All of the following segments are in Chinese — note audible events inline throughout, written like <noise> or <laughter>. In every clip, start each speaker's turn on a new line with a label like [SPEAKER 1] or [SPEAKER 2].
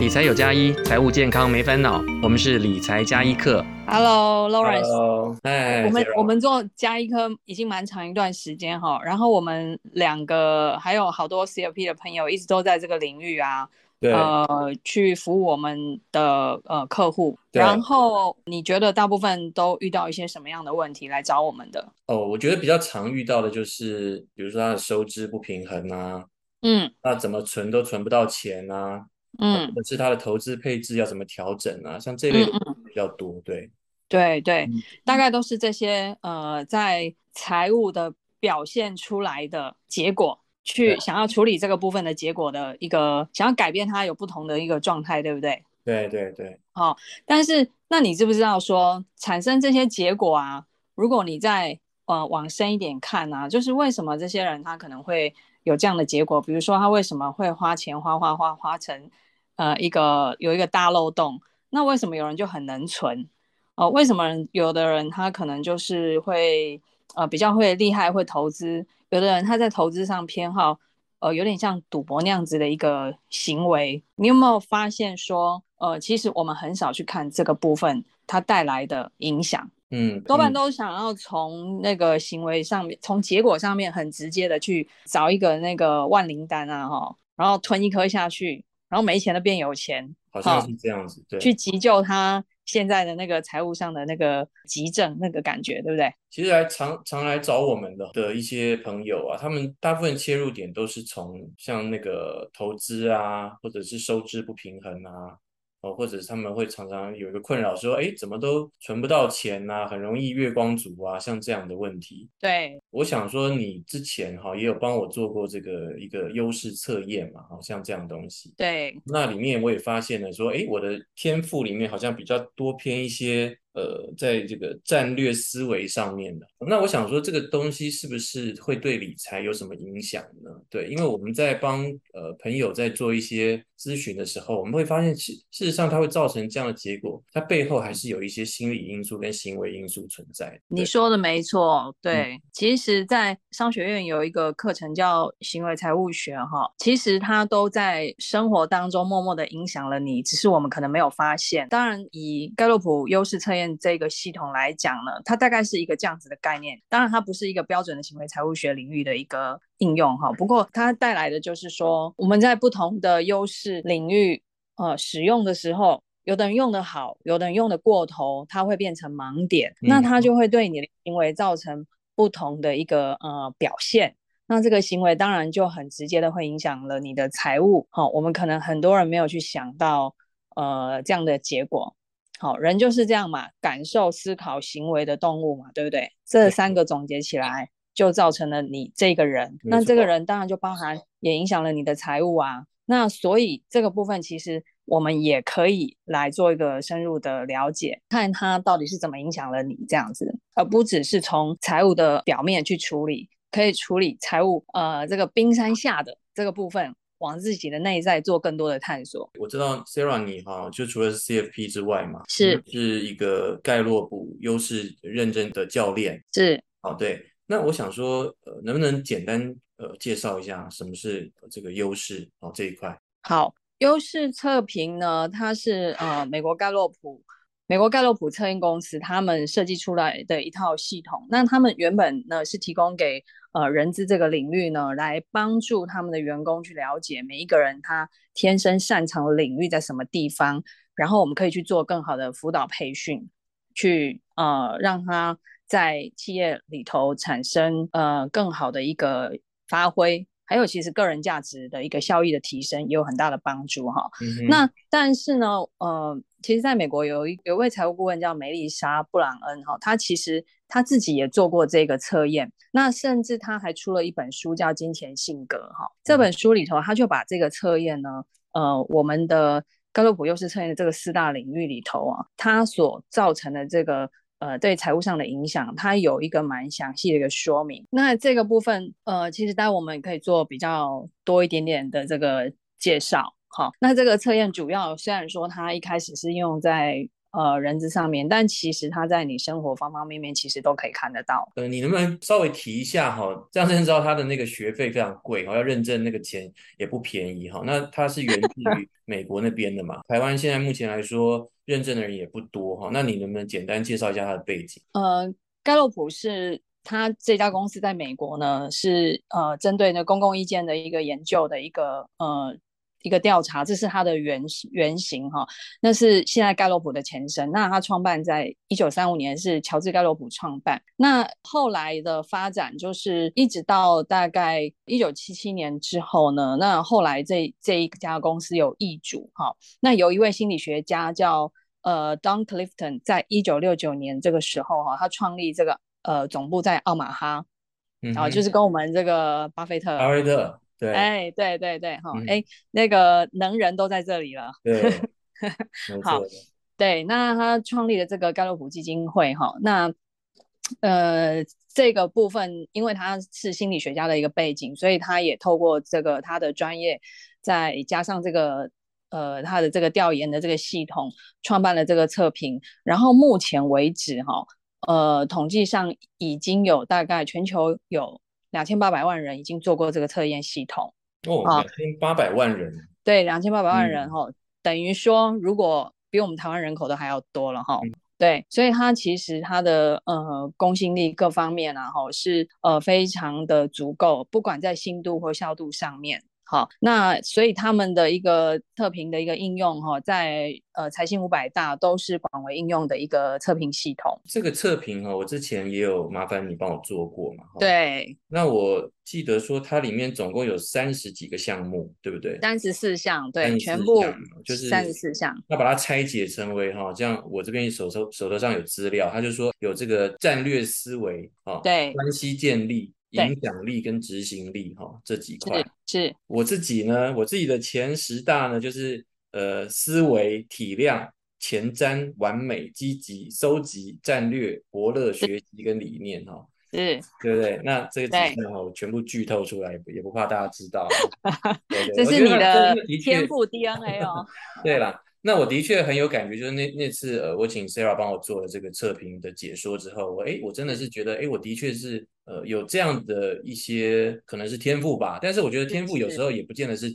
[SPEAKER 1] 理财有加一，财务健康没烦恼。我们是理财加一课。
[SPEAKER 2] Hello，Lawrence。
[SPEAKER 1] Hello，哎，
[SPEAKER 2] 我
[SPEAKER 1] 们
[SPEAKER 2] 我们做加一课已经蛮长一段时间哈，然后我们两个还有好多 CFP 的朋友一直都在这个领域啊，呃，去服务我们的呃客
[SPEAKER 1] 户。
[SPEAKER 2] 然后你觉得大部分都遇到一些什么样的问题来找我们的？
[SPEAKER 1] 哦，我觉得比较常遇到的就是，比如说他的收支不平衡啊，
[SPEAKER 2] 嗯
[SPEAKER 1] 那怎么存都存不到钱啊，
[SPEAKER 2] 嗯
[SPEAKER 1] 或者是他的投资配置要怎么调整啊，像这
[SPEAKER 2] 类
[SPEAKER 1] 比较多，对。
[SPEAKER 2] 对对，
[SPEAKER 1] 嗯
[SPEAKER 2] 大概都是这些呃，在财务的表现出来的结果，去想要处理这个部分的结果的一个，想要改变它有不同的一个状态，对不对？
[SPEAKER 1] 对对对，
[SPEAKER 2] 好、哦，但是那你知不知道说产生这些结果啊？如果你再呃往深一点看啊，就是为什么这些人他可能会有这样的结果？比如说他为什么会花钱花花花花成呃一个有一个大漏洞？那为什么有人就很能存？哦、呃，为什么有的人他可能就是会呃比较会厉害会投资，有的人他在投资上偏好呃有点像赌博那样子的一个行为？你有没有发现说呃其实我们很少去看这个部分它带来的影响？
[SPEAKER 1] 嗯，
[SPEAKER 2] 多半都想要从那个行为上面，从、嗯、结果上面很直接的去找一个那个万灵丹啊哈，然后吞一颗下去，然后没钱的变有钱，
[SPEAKER 1] 好像是这样子，对，
[SPEAKER 2] 去急救他现在的那个财务上的那个急症那个感觉，对不对？
[SPEAKER 1] 其实来常常来找我们的的一些朋友啊，他们大部分切入点都是从像那个投资啊，或者是收支不平衡啊。哦，或者是他们会常常有一个困扰，说，哎，怎么都存不到钱呐、啊，很容易月光族啊，像这样的问题。
[SPEAKER 2] 对，
[SPEAKER 1] 我想说，你之前哈也有帮我做过这个一个优势测验嘛，好像这样东西。
[SPEAKER 2] 对，
[SPEAKER 1] 那里面我也发现了，说，哎，我的天赋里面好像比较多偏一些。呃，在这个战略思维上面的，那我想说，这个东西是不是会对理财有什么影响呢？对，因为我们在帮呃朋友在做一些咨询的时候，我们会发现，其事实上它会造成这样的结果，它背后还是有一些心理因素跟行为因素存在。
[SPEAKER 2] 你说的没错，对，
[SPEAKER 1] 嗯、
[SPEAKER 2] 其实，在商学院有一个课程叫行为财务学，哈，其实它都在生活当中默默的影响了你，只是我们可能没有发现。当然，以盖洛普优势测验。这个系统来讲呢，它大概是一个这样子的概念。当然，它不是一个标准的行为财务学领域的一个应用哈。不过，它带来的就是说，我们在不同的优势领域呃使用的时候，有的人用得好，有的人用得过头，它会变成盲点，嗯、那它就会对你的行为造成不同的一个呃表现。那这个行为当然就很直接的会影响了你的财务。好，我们可能很多人没有去想到呃这样的结果。好，人就是这样嘛，感受、思考、行为的动物嘛，对不对？这三个总结起来，就造成了你这个人。那这个人当然就包含，也影响了你的财务啊。那所以这个部分，其实我们也可以来做一个深入的了解，看他到底是怎么影响了你这样子，而不只是从财务的表面去处理，可以处理财务呃这个冰山下的这个部分。往自己的内在做更多的探索。
[SPEAKER 1] 我知道 Sarah 你哈，就除了是 CFP 之外嘛，
[SPEAKER 2] 是
[SPEAKER 1] 是一个盖洛普优势认证的教练。
[SPEAKER 2] 是，
[SPEAKER 1] 好，对。那我想说，呃，能不能简单呃介绍一下什么是这个优势哦这一块？
[SPEAKER 2] 好，优势测评呢，它是呃美国盖洛普。美国盖洛普测验公司他们设计出来的一套系统，那他们原本呢是提供给呃人资这个领域呢，来帮助他们的员工去了解每一个人他天生擅长的领域在什么地方，然后我们可以去做更好的辅导培训，去呃让他在企业里头产生呃更好的一个发挥。还有，其实个人价值的一个效益的提升也有很大的帮助哈。嗯、那但是呢，呃，其实在美国有一有一位财务顾问叫梅丽莎布朗恩哈，他其实他自己也做过这个测验，那甚至他还出了一本书叫《金钱性格》哈。这本书里头，他就把这个测验呢，呃，我们的盖洛普优势测验的这个四大领域里头啊，它所造成的这个。呃，对财务上的影响，它有一个蛮详细的一个说明。那这个部分，呃，其实待会我们可以做比较多一点点的这个介绍。好，那这个测验主要虽然说它一开始是用在呃人资上面，但其实它在你生活方方面面其实都可以看得到。
[SPEAKER 1] 呃，你能不能稍微提一下哈？这样才知道他的那个学费非常贵，哈，要认证那个钱也不便宜哈。那它是源自于 <laughs> 美国那边的嘛？台湾现在目前来说认证的人也不多哈。那你能不能简单介绍一下它的背景？
[SPEAKER 2] 呃，盖洛普是。它这家公司在美国呢，是呃针对那公共意见的一个研究的一个呃一个调查，这是它的原原型哈。那是现在盖洛普的前身。那他创办在一九三五年，是乔治盖洛普创办。那后来的发展就是一直到大概一九七七年之后呢，那后来这这一家公司有易主哈。那有一位心理学家叫呃 Don Clifton，在一九六九年这个时候哈，他创立这个。呃，总部在奥马哈，然后、嗯、就是跟我们这个巴菲特，
[SPEAKER 1] 巴菲特，对，
[SPEAKER 2] 哎，对对对，哈，哎、嗯，那个能人都在这里了，
[SPEAKER 1] 对，<laughs>
[SPEAKER 2] 好，对，那他创立了这个盖洛普基金会，哈，那呃，这个部分，因为他是心理学家的一个背景，所以他也透过这个他的专业，再加上这个呃他的这个调研的这个系统，创办了这个测评，然后目前为止，哈。呃，统计上已经有大概全球有两千八百万人已经做过这个测验系统
[SPEAKER 1] 哦，两千八百万人，
[SPEAKER 2] 对，两千八百万人哈、嗯，等于说如果比我们台湾人口都还要多了哈、嗯，对，所以它其实它的呃公信力各方面啊哈是呃非常的足够，不管在信度或效度上面。好，那所以他们的一个测评的一个应用哈，在呃财新五百大都是广为应用的一个测评系统。
[SPEAKER 1] 这个测评哈，我之前也有麻烦你帮我做过嘛。
[SPEAKER 2] 对。
[SPEAKER 1] 那我记得说它里面总共有三十几个项目，对不对？
[SPEAKER 2] 三十四项，对，全部就是三十四项。
[SPEAKER 1] 那把它拆解成为哈，这样我这边手头手头上有资料，他就说有这个战略思维啊，
[SPEAKER 2] 对，
[SPEAKER 1] 关系建立。影响力跟执行力哈，这几块
[SPEAKER 2] 是，是
[SPEAKER 1] 我自己呢，我自己的前十大呢，就是呃思维、体谅、前瞻、完美、积极、收集、战略、伯乐、学习跟理念哈，
[SPEAKER 2] 是，
[SPEAKER 1] 对不对？那这个几项哈，我全部剧透出来，也不怕大家知道。<laughs> 对对
[SPEAKER 2] 这是你的天赋 DNA 哦。<laughs>
[SPEAKER 1] 对啦。那我的确很有感觉，就是那那次呃，我请 Sarah 帮我做了这个测评的解说之后，我哎，我真的是觉得哎，我的确是呃有这样的一些可能是天赋吧，但是我觉得天赋有时候也不见得是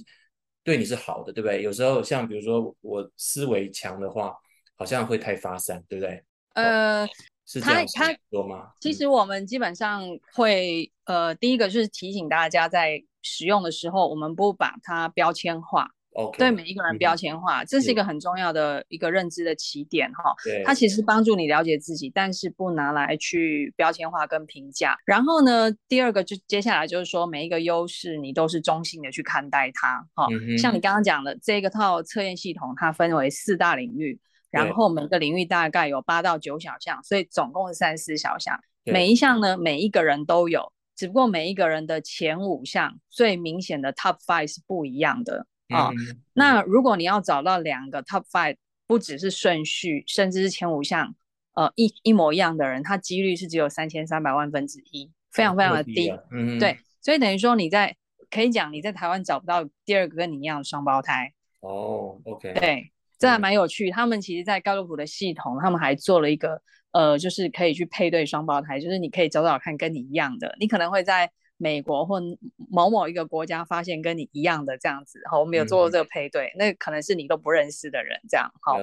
[SPEAKER 1] 对你是好的，对不对？有时候像比如说我思维强的话，好像会太发散，对不对？呃，哦、是这样说吗？
[SPEAKER 2] 其实我们基本上会呃，第一个就是提醒大家在使用的时候，我们不把它标签化。对每一个人标签化，嗯，这是一个很重要的一个认知的起点哈。
[SPEAKER 1] 对，
[SPEAKER 2] 它其实帮助你了解自己，但是不拿来去标签化跟评价。然后呢，第二个就接下来就是说，每一个优势你都是中性的去看待它哈，嗯。像你刚刚讲的这个套测验系统，它分为四大领域，然后每个领域大概有八到九小项，所以总共是三十四小项。每一项呢，每一个人都有，只不过每一个人的前五项最明显的 top five 是不一样的。哦、嗯，那如果你要找到两个 top five，不只是顺序，甚至是前五项，呃，一一模一样的人，他几率是只有三千三百万分之一，非常非常的低。嗯，对，所以等于说你在可以讲你在台湾找不到第二个跟你一样的双胞胎。
[SPEAKER 1] 哦，OK，
[SPEAKER 2] 对，这还蛮有趣。他们其实，在盖洛普的系统，他们还做了一个，呃，就是可以去配对双胞胎，就是你可以找找看跟你一样的，你可能会在。美国或某某一个国家发现跟你一样的这样子，好，我们有做过这个配对，嗯，那可能是你都不认识的人，这样，好。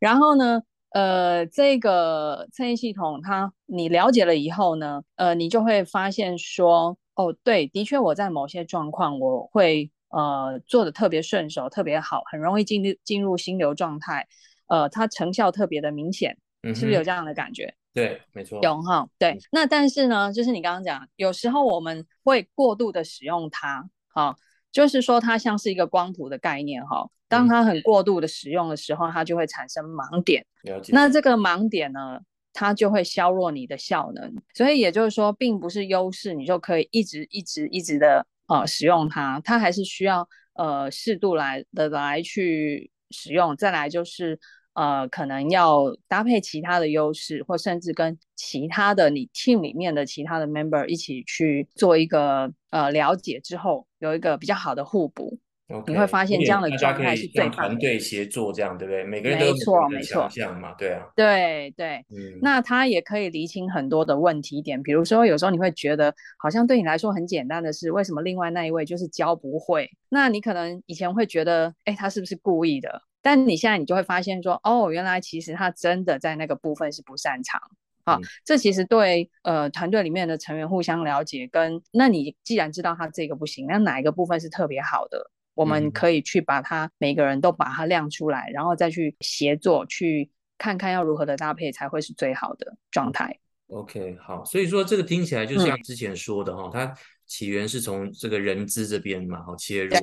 [SPEAKER 2] 然后呢，呃，这个测验系统它你了解了以后呢，呃，你就会发现说，哦，对，的确我在某些状况我会呃做的特别顺手，特别好，很容易进入进入心流状态，呃，它成效特别的明显，是不是有这样的感觉？
[SPEAKER 1] 对，没错，
[SPEAKER 2] 有哈，对、嗯。那但是呢，就是你刚刚讲，有时候我们会过度的使用它，哈，就是说它像是一个光谱的概念，哈。当它很过度的使用的时候，它就会产生盲点。
[SPEAKER 1] 了解。
[SPEAKER 2] 那这个盲点呢，它就会削弱你的效能。所以也就是说，并不是优势，你就可以一直一直一直的呃使用它，它还是需要呃适度来的来去使用。再来就是。呃，可能要搭配其他的优势，或甚至跟其他的你 team 里面的其他的 member 一起去做一个呃了解之后，有一个比较好的互补。
[SPEAKER 1] Okay,
[SPEAKER 2] 你会发现这样的状态是最。
[SPEAKER 1] 团队协作这样，对不对？每个人都有每个强项嘛，对啊。
[SPEAKER 2] 对对，嗯，那他也可以厘清很多的问题点，比如说有时候你会觉得好像对你来说很简单的事，为什么另外那一位就是教不会？那你可能以前会觉得，哎，他是不是故意的？但你现在你就会发现说，哦，原来其实他真的在那个部分是不擅长。好，嗯，这其实对呃团队里面的成员互相了解，跟那你既然知道他这个不行，那哪一个部分是特别好的？我们可以去把他每个人都把它亮出来，然后再去协作，去看看要如何的搭配才会是最好的状态。
[SPEAKER 1] OK，好，所以说这个听起来就像之前说的哈，它、嗯。起源是从这个人资这边嘛，好切入。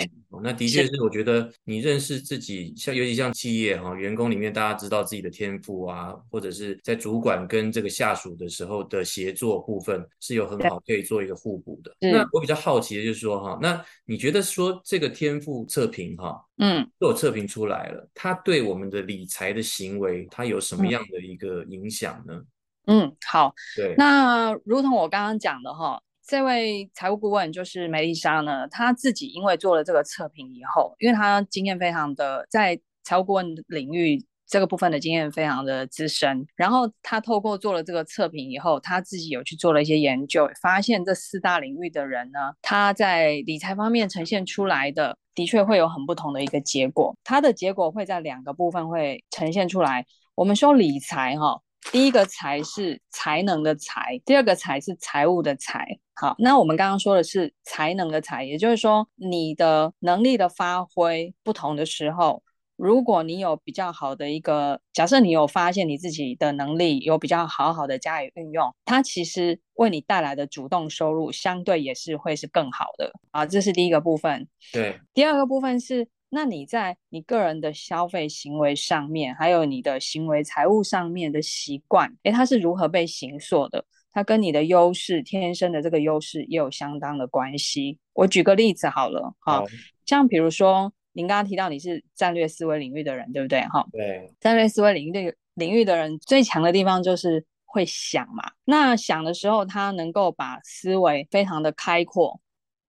[SPEAKER 1] 那的确是，我觉得你认识自己，像尤其像企业哈，员工里面大家知道自己的天赋啊，或者是在主管跟这个下属的时候的协作部分是有很好可以做一个互补的。那我比较好奇的就是说哈，那你觉得说这个天赋测评哈，嗯，都有测评出来了，它对我们的理财的行为，它有什么样的一个影响呢？
[SPEAKER 2] 嗯，好，对，那如同我刚刚讲的哈。这位财务顾问就是梅丽莎呢，她自己因为做了这个测评以后，因为她经验非常的在财务顾问领域这个部分的经验非常的资深，然后她透过做了这个测评以后，她自己有去做了一些研究，发现这四大领域的人呢，他在理财方面呈现出来的的确会有很不同的一个结果，他的结果会在两个部分会呈现出来。我们说理财哈。第一个财是才能的才，第二个财是财务的财。好，那我们刚刚说的是才能的才，也就是说你的能力的发挥不同的时候，如果你有比较好的一个，假设你有发现你自己的能力有比较好好的加以运用，它其实为你带来的主动收入相对也是会是更好的。啊，这是第一个部分。
[SPEAKER 1] 对，
[SPEAKER 2] 第二个部分是。那你在你个人的消费行为上面，还有你的行为财务上面的习惯，诶，它是如何被形塑的？它跟你的优势，天生的这个优势也有相当的关系。我举个例子好了，哈，像比如说您刚刚提到你是战略思维领域的人，对不对？哈，
[SPEAKER 1] 对，
[SPEAKER 2] 战略思维领域领域的人最强的地方就是会想嘛。那想的时候，他能够把思维非常的开阔。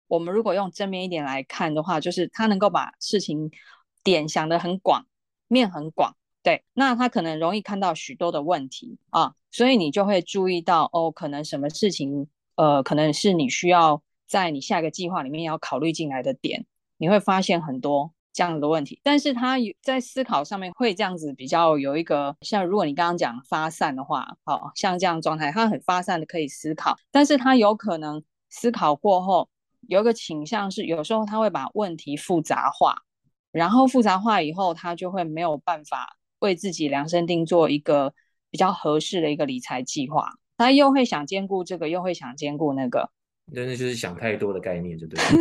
[SPEAKER 2] 我们如果用正面一点来看的话，就是他能够把事情点想得很广，面很广，对，那他可能容易看到许多的问题啊，所以你就会注意到哦，可能什么事情，呃，可能是你需要在你下一个计划里面要考虑进来的点，你会发现很多这样的问题，但是他在思考上面会这样子比较有一个，像如果你刚刚讲发散的话，好像这样状态，他很发散的可以思考，但是他有可能思考过后。有一个倾向是，有时候他会把问题复杂化，然后复杂化以后，他就会没有办法为自己量身定做一个比较合适的一个理财计划。他又会想兼顾这个，又会想兼顾那个，
[SPEAKER 1] 那那就是想太多的概念，就对不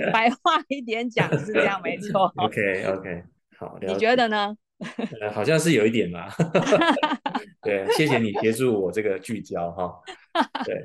[SPEAKER 1] 对？<laughs>
[SPEAKER 2] 白话一点讲是这样，没错。<laughs>
[SPEAKER 1] OK OK，好，
[SPEAKER 2] 你觉得呢？
[SPEAKER 1] 呃，好像是有一点吧。<laughs> 对，谢谢你协助我这个聚焦哈。对，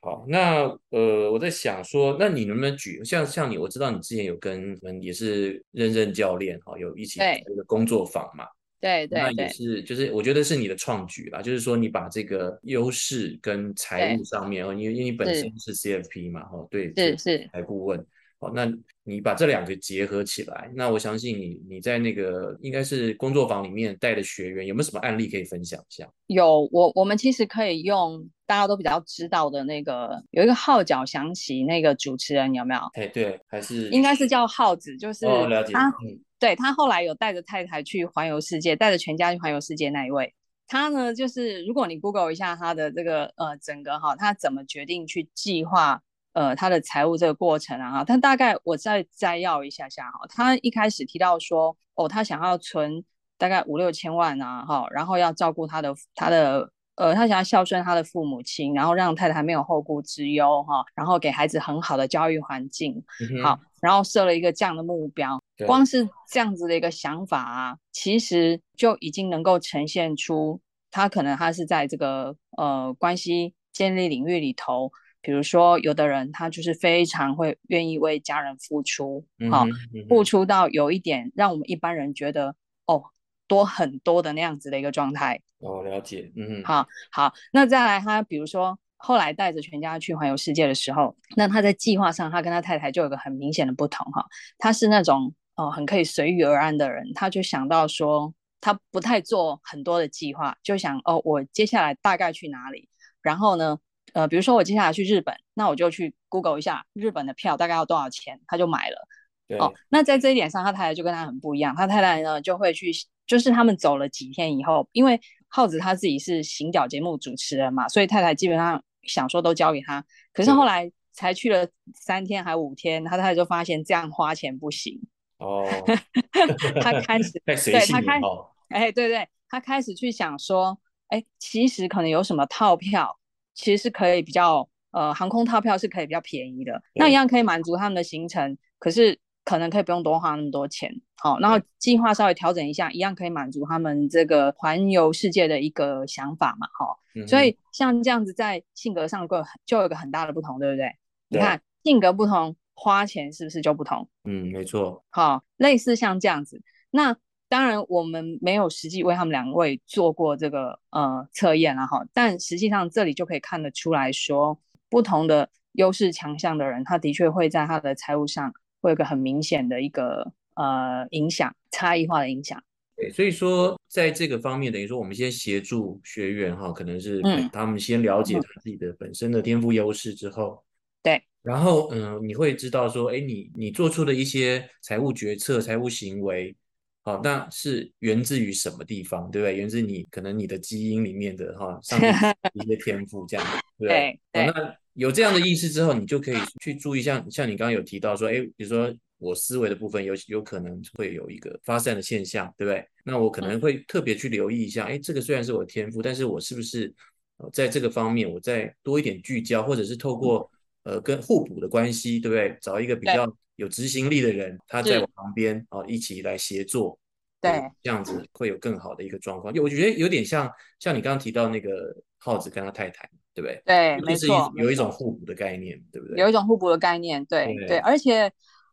[SPEAKER 1] 好，那呃，我在想说，那你能不能举像像你，我知道你之前有跟嗯也是认认教练哈，有一起这个工作坊嘛？
[SPEAKER 2] 对对，
[SPEAKER 1] 那也是就是我觉得是你的创举啦，就是说你把这个优势跟财务上面哦，因为因为你本身是 CFP 嘛，哈，对，是是财顾问。好那你把这两个结合起来，那我相信你你在那个应该是工作坊里面带的学员有没有什么案例可以分享一下？
[SPEAKER 2] 有，我我们其实可以用大家都比较知道的那个有一个号角响起那个主持人有没有？
[SPEAKER 1] 哎，对，还是
[SPEAKER 2] 应该是叫浩子，就是他，
[SPEAKER 1] 哦，了解，嗯，
[SPEAKER 2] 对，他后来有带着太太去环游世界，带着全家去环游世界那一位，他呢就是如果你 Google 一下他的这个呃整个哈，他怎么决定去计划。呃，他的财务这个过程啊，他大概我再摘要一下下哈，他一开始提到说，哦，他想要存大概五六千万啊，哈，然后要照顾他的他的呃，他想要孝顺他的父母亲，然后让太太没有后顾之忧哈，然后给孩子很好的教育环境，嗯、好，然后设了一个这样的目标，光是这样子的一个想法啊，其实就已经能够呈现出他可能他是在这个呃关系建立领域里头。比如说，有的人他就是非常会愿意为家人付出，好、嗯嗯，付出到有一点让我们一般人觉得哦多很多的那样子的一个状态。
[SPEAKER 1] 哦，了解，嗯，
[SPEAKER 2] 好，好，那再来他比如说后来带着全家去环游世界的时候，那他在计划上，他跟他太太就有个很明显的不同哈。他是那种哦、呃、很可以随遇而安的人，他就想到说，他不太做很多的计划，就想哦，我接下来大概去哪里，然后呢，呃，比如说我接下来去日本，那我就去 Google 一下日本的票大概要多少钱，他就买了。
[SPEAKER 1] 对
[SPEAKER 2] 哦，那在这一点上，他太太就跟他很不一样。他太太呢就会去，就是他们走了几天以后，因为耗子他自己是行脚节目主持人嘛，所以太太基本上想说都交给他。可是后来才去了三天还五天，他太太就发现这样花钱不行。
[SPEAKER 1] 哦，
[SPEAKER 2] 他开始。对，他开，哎，对对，他开始去想说，哎，其实可能有什么套票，其实是可以比较，呃，航空套票是可以比较便宜的，那一样可以满足他们的行程，可是。可能可以不用多花那么多钱，好，然后计划稍微调整一下，一样可以满足他们这个环游世界的一个想法嘛，哈、嗯，所以像这样子在性格上个就有个很大的不同，对不对？对，你看性格不同，花钱是不是就不同？
[SPEAKER 1] 嗯，没错。
[SPEAKER 2] 好，类似像这样子，那当然我们没有实际为他们两位做过这个呃测验了哈，但实际上这里就可以看得出来说，不同的优势强项的人，他的确会在他的财务上。会有个很明显的一个呃影响，差异化的影响。
[SPEAKER 1] 对，所以说在这个方面，等于说我们先协助学员哈，可能是他们先了解他自己的本身的天赋优势之后，
[SPEAKER 2] 对，
[SPEAKER 1] 然后嗯，你会知道说，哎，你你做出的一些财务决策、财务行为，好，那是源自于什么地方，对不对？源自你可能你的基因里面的哈，上面 <laughs> 一些天赋这样，对不对？对，那。有这样的意识之后，你就可以去注意像，像像你刚刚有提到说，哎，比如说我思维的部分有有可能会有一个发散的现象，对不对？那我可能会特别去留意一下，哎，这个虽然是我的天赋，但是我是不是在这个方面我再多一点聚焦，或者是透过呃跟互补的关系，对不对？找一个比较有执行力的人，他在我旁边啊，一起来协作，
[SPEAKER 2] 对，
[SPEAKER 1] 这样子会有更好的一个状况。就我觉得有点像像你刚刚提到那个耗子跟他太太。对不对？
[SPEAKER 2] 对，没错，
[SPEAKER 1] 有一种互补的概念，对不对？
[SPEAKER 2] 有一种互补的概念，对对，对。而且，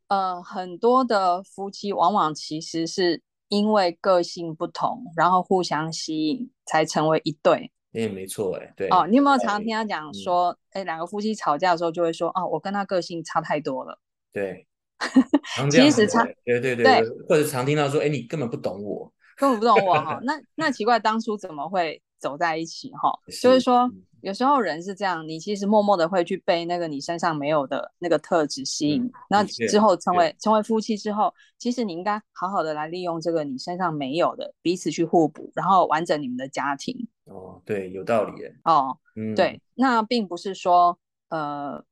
[SPEAKER 2] 呃，很多的夫妻往往其实是因为个性不同，然后互相吸引，才成为一对。
[SPEAKER 1] 哎，没错，哎，对。
[SPEAKER 2] 哦，你有没有常常听他讲说，哎，两个夫妻吵架的时候就会说，哦，我跟他个性差太多了。
[SPEAKER 1] 对，<laughs>
[SPEAKER 2] 其实常，
[SPEAKER 1] 对对对对，或者常听到说，哎，你根本不懂我，
[SPEAKER 2] 根本不懂我哈。<laughs> 那那奇怪，当初怎么会走在一起哈？就是说。有时候人是这样，你其实默默的会去被那个你身上没有的那个特质吸引，嗯、那之后成为成为夫妻之后，其实你应该好好的来利用这个你身上没有的，彼此去互补，然后完整你们的家庭。
[SPEAKER 1] 哦，对，有道理耶。
[SPEAKER 2] 哦，嗯，对，那并不是说，呃，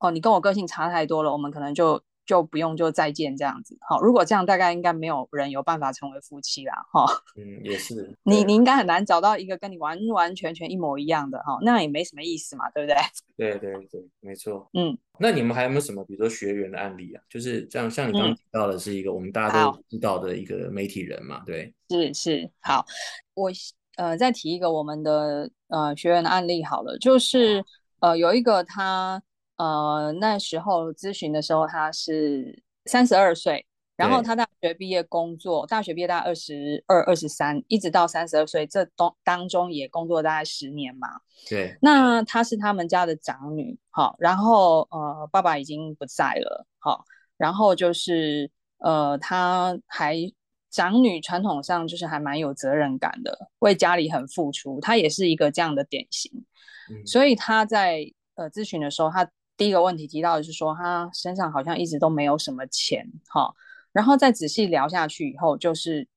[SPEAKER 2] 哦，你跟我个性差太多了，我们可能就。就不用就再见这样子，好，如果这样，大概应该没有人有办法成为夫妻啦，哈。
[SPEAKER 1] 嗯，也是。<laughs>
[SPEAKER 2] 你你应该很难找到一个跟你完完全全一模一样的哈，那也没什么意思嘛，对不对？<laughs>
[SPEAKER 1] 对对对，没错。
[SPEAKER 2] 嗯，那
[SPEAKER 1] 你们还有没有什么，比如说学员的案例啊？就是这样，像你刚刚提到的是一个我们大家都知道的一个媒体人嘛，对。
[SPEAKER 2] 是是，好，我呃再提一个我们的呃学员的案例好了，就是呃有一个他。呃，那时候咨询的时候，他是三十二岁，然后他大学毕业工作，大学毕业大概二十二、二十三，一直到三十二岁，这当当中也工作大概十年嘛。
[SPEAKER 1] 对，
[SPEAKER 2] 那她是他们家的长女，好，然后呃，爸爸已经不在了，好，然后就是呃，她还长女传统上就是还蛮有责任感的，为家里很付出，她也是一个这样的典型，嗯、所以她在呃咨询的时候，她。第一个问题提到的是说，他身上好像一直都没有什么钱，哈，然后再仔细聊下去以后，就是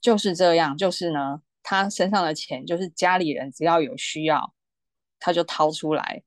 [SPEAKER 2] 就是这样，就是呢，他身上的钱就是家里人只要有需要，他就掏出来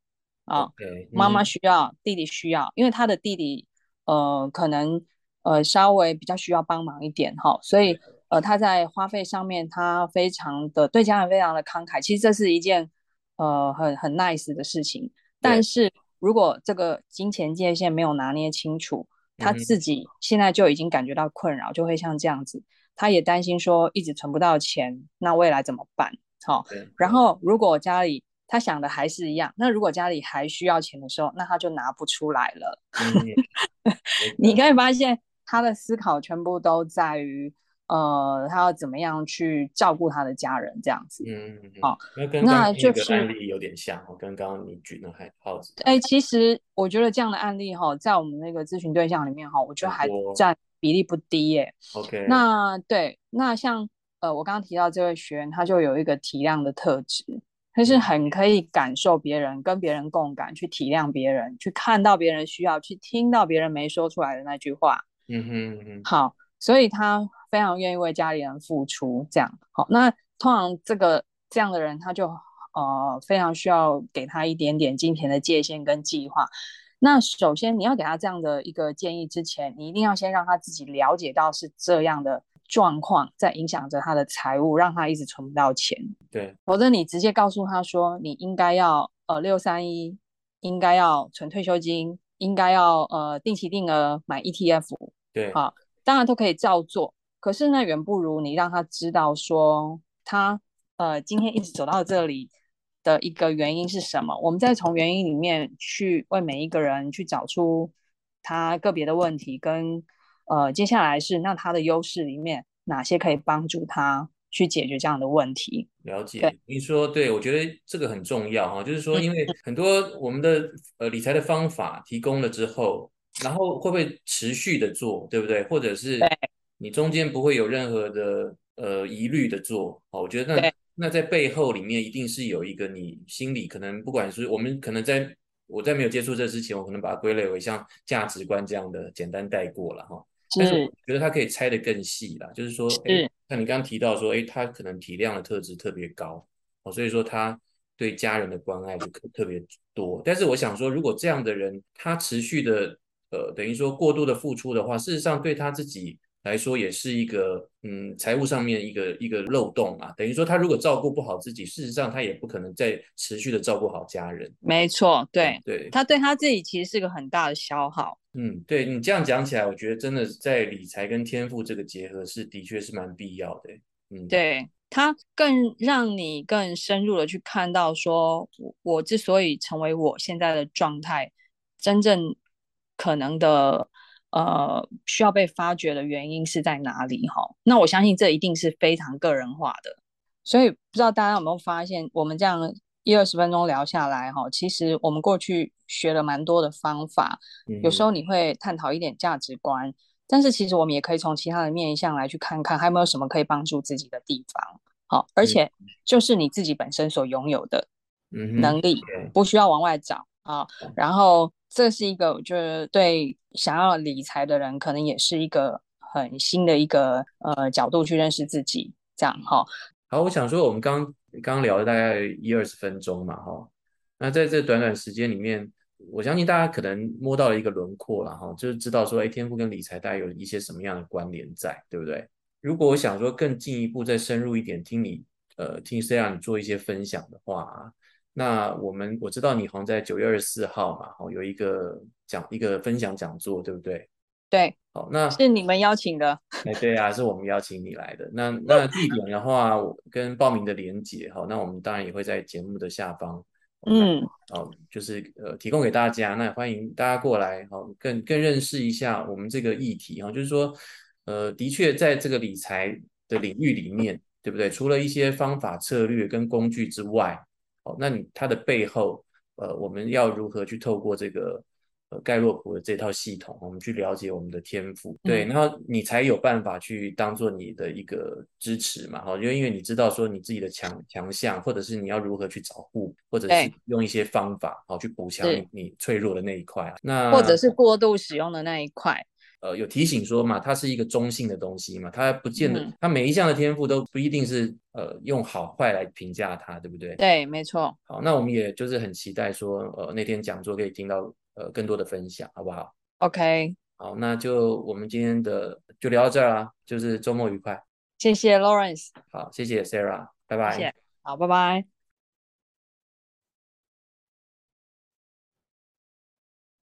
[SPEAKER 2] 啊，okay, 妈妈需要，嗯，弟弟需要，因为他的弟弟呃可能呃稍微比较需要帮忙一点哈，所以呃他在花费上面他非常的对家人非常的慷慨，其实这是一件呃很很 nice 的事情，但是。如果这个金钱界限没有拿捏清楚，他自己现在就已经感觉到困扰，就会像这样子。他也担心说一直存不到钱，那未来怎么办？好、哦，然后如果家里他想的还是一样，那如果家里还需要钱的时候，那他就拿不出来了。<laughs> 你可以发现他的思考全部都在于，呃，他要怎么样去照顾他的家人这样子。
[SPEAKER 1] 嗯，
[SPEAKER 2] 好，
[SPEAKER 1] 那就是案例有点像，我跟刚刚你举的还好。
[SPEAKER 2] 哎，其实我觉得这样的案例哈，在我们那个咨询对象里面哈，我觉得还占比例不低耶。
[SPEAKER 1] OK，
[SPEAKER 2] 那对，那像呃，我刚刚提到这位学员，他就有一个体谅的特质，他是很可以感受别人，跟别人共感，去体谅别人，去看到别人需要，去听到别人没说出来的那句话。
[SPEAKER 1] 嗯哼嗯哼，
[SPEAKER 2] 好，所以他。非常愿意为家里人付出，这样好。那通常这个这样的人，他就呃非常需要给他一点点金钱的界限跟计划。那首先你要给他这样的一个建议之前，你一定要先让他自己了解到是这样的状况在影响着他的财务，让他一直存不到钱。
[SPEAKER 1] 对，
[SPEAKER 2] 否则你直接告诉他说你应该要呃六三一，应该要存退休金，应该要呃定期定额买 ETF。
[SPEAKER 1] 对，
[SPEAKER 2] 好，当然都可以照做。可是呢，远不如你让他知道说他呃今天一直走到这里的一个原因是什么。我们再从原因里面去为每一个人去找出他个别的问题，跟呃接下来是那他的优势里面哪些可以帮助他去解决这样的问题。
[SPEAKER 1] 了解，你说对，我觉得这个很重要哈，就是说因为很多我们的呃理财的方法提供了之后，然后会不会持续的做，对不对？或者是你中间不会有任何的呃疑虑的做，好，我觉得那那在背后里面一定是有一个你心里可能不管是我们可能在我在没有接触这之前，我可能把它归类为像价值观这样的简单带过了哈，但是我觉得它可以拆得更细啦，就是说，哎，像你刚刚提到说，哎，他可能体谅的特质特别高，哦，所以说他对家人的关爱就特别多，但是我想说，如果这样的人他持续的呃等于说过度的付出的话，事实上对他自己。来说也是一个嗯，财务上面一个一个漏洞啊，等于说他如果照顾不好自己，事实上他也不可能再持续的照顾好家人。
[SPEAKER 2] 没错，对
[SPEAKER 1] 对，
[SPEAKER 2] 他对他自己其实是个很大的消耗。
[SPEAKER 1] 嗯，对你这样讲起来，我觉得真的在理财跟天赋这个结合是的确是蛮必要的。嗯，
[SPEAKER 2] 对，他更让你更深入的去看到说，我我之所以成为我现在的状态，真正可能的。呃，需要被发掘的原因是在哪里？哈，那我相信这一定是非常个人化的。所以不知道大家有没有发现，我们这样一二十分钟聊下来，哈，其实我们过去学了蛮多的方法。有时候你会探讨一点价值观，但是其实我们也可以从其他的面向来去看看，还有没有什么可以帮助自己的地方。好，而且就是你自己本身所拥有的能力，不需要往外找啊。然后。这是一个，我觉得对想要理财的人，可能也是一个很新的一个呃角度去认识自己，这样哈。
[SPEAKER 1] 好，我想说，我们刚刚聊了大概一二十分钟嘛，哈。那在这短短时间里面，我相信大家可能摸到了一个轮廓了，哈，就是知道说，哎，天赋跟理财大概有一些什么样的关联在，对不对？如果我想说更进一步、再深入一点，听你呃听 Sarah 你做一些分享的话。那我们我知道你好像在九月二十四号嘛，好有一个讲一个分享讲座，对不对？
[SPEAKER 2] 对，
[SPEAKER 1] 好，那
[SPEAKER 2] 是你们邀请的。
[SPEAKER 1] 哎，对啊，是我们邀请你来的。那 <laughs> 那地点的话，跟报名的连接，好，那我们当然也会在节目的下方，
[SPEAKER 2] 嗯，
[SPEAKER 1] 好，就是呃提供给大家，那欢迎大家过来，好，更更认识一下我们这个议题哈，就是说，呃，的确在这个理财的领域里面，对不对？除了一些方法策略跟工具之外，哦，那你它的背后，呃，我们要如何去透过这个呃盖洛普的这套系统，我们去了解我们的天赋，对，然后你才有办法去当做你的一个支持嘛，哈，因为因为你知道说你自己的强强项，或者是你要如何去找护，或者是用一些方法，好去补强你你脆弱的那一块，那
[SPEAKER 2] 或者是过度使用的那一块。
[SPEAKER 1] 呃，有提醒说嘛，它是一个中性的东西嘛，它不见得，它每一项的天赋都不一定是呃用好坏来评价它，对不对？
[SPEAKER 2] 对，没错。
[SPEAKER 1] 好，那我们也就是很期待说，呃，那天讲座可以听到呃更多的分享，好不好
[SPEAKER 2] ？OK。
[SPEAKER 1] 好，那就我们今天的就聊到这儿啦，就是周末愉快。
[SPEAKER 2] 谢谢 Lawrence。
[SPEAKER 1] 好，谢谢 Sarah，拜拜。
[SPEAKER 2] 谢谢。好，拜拜。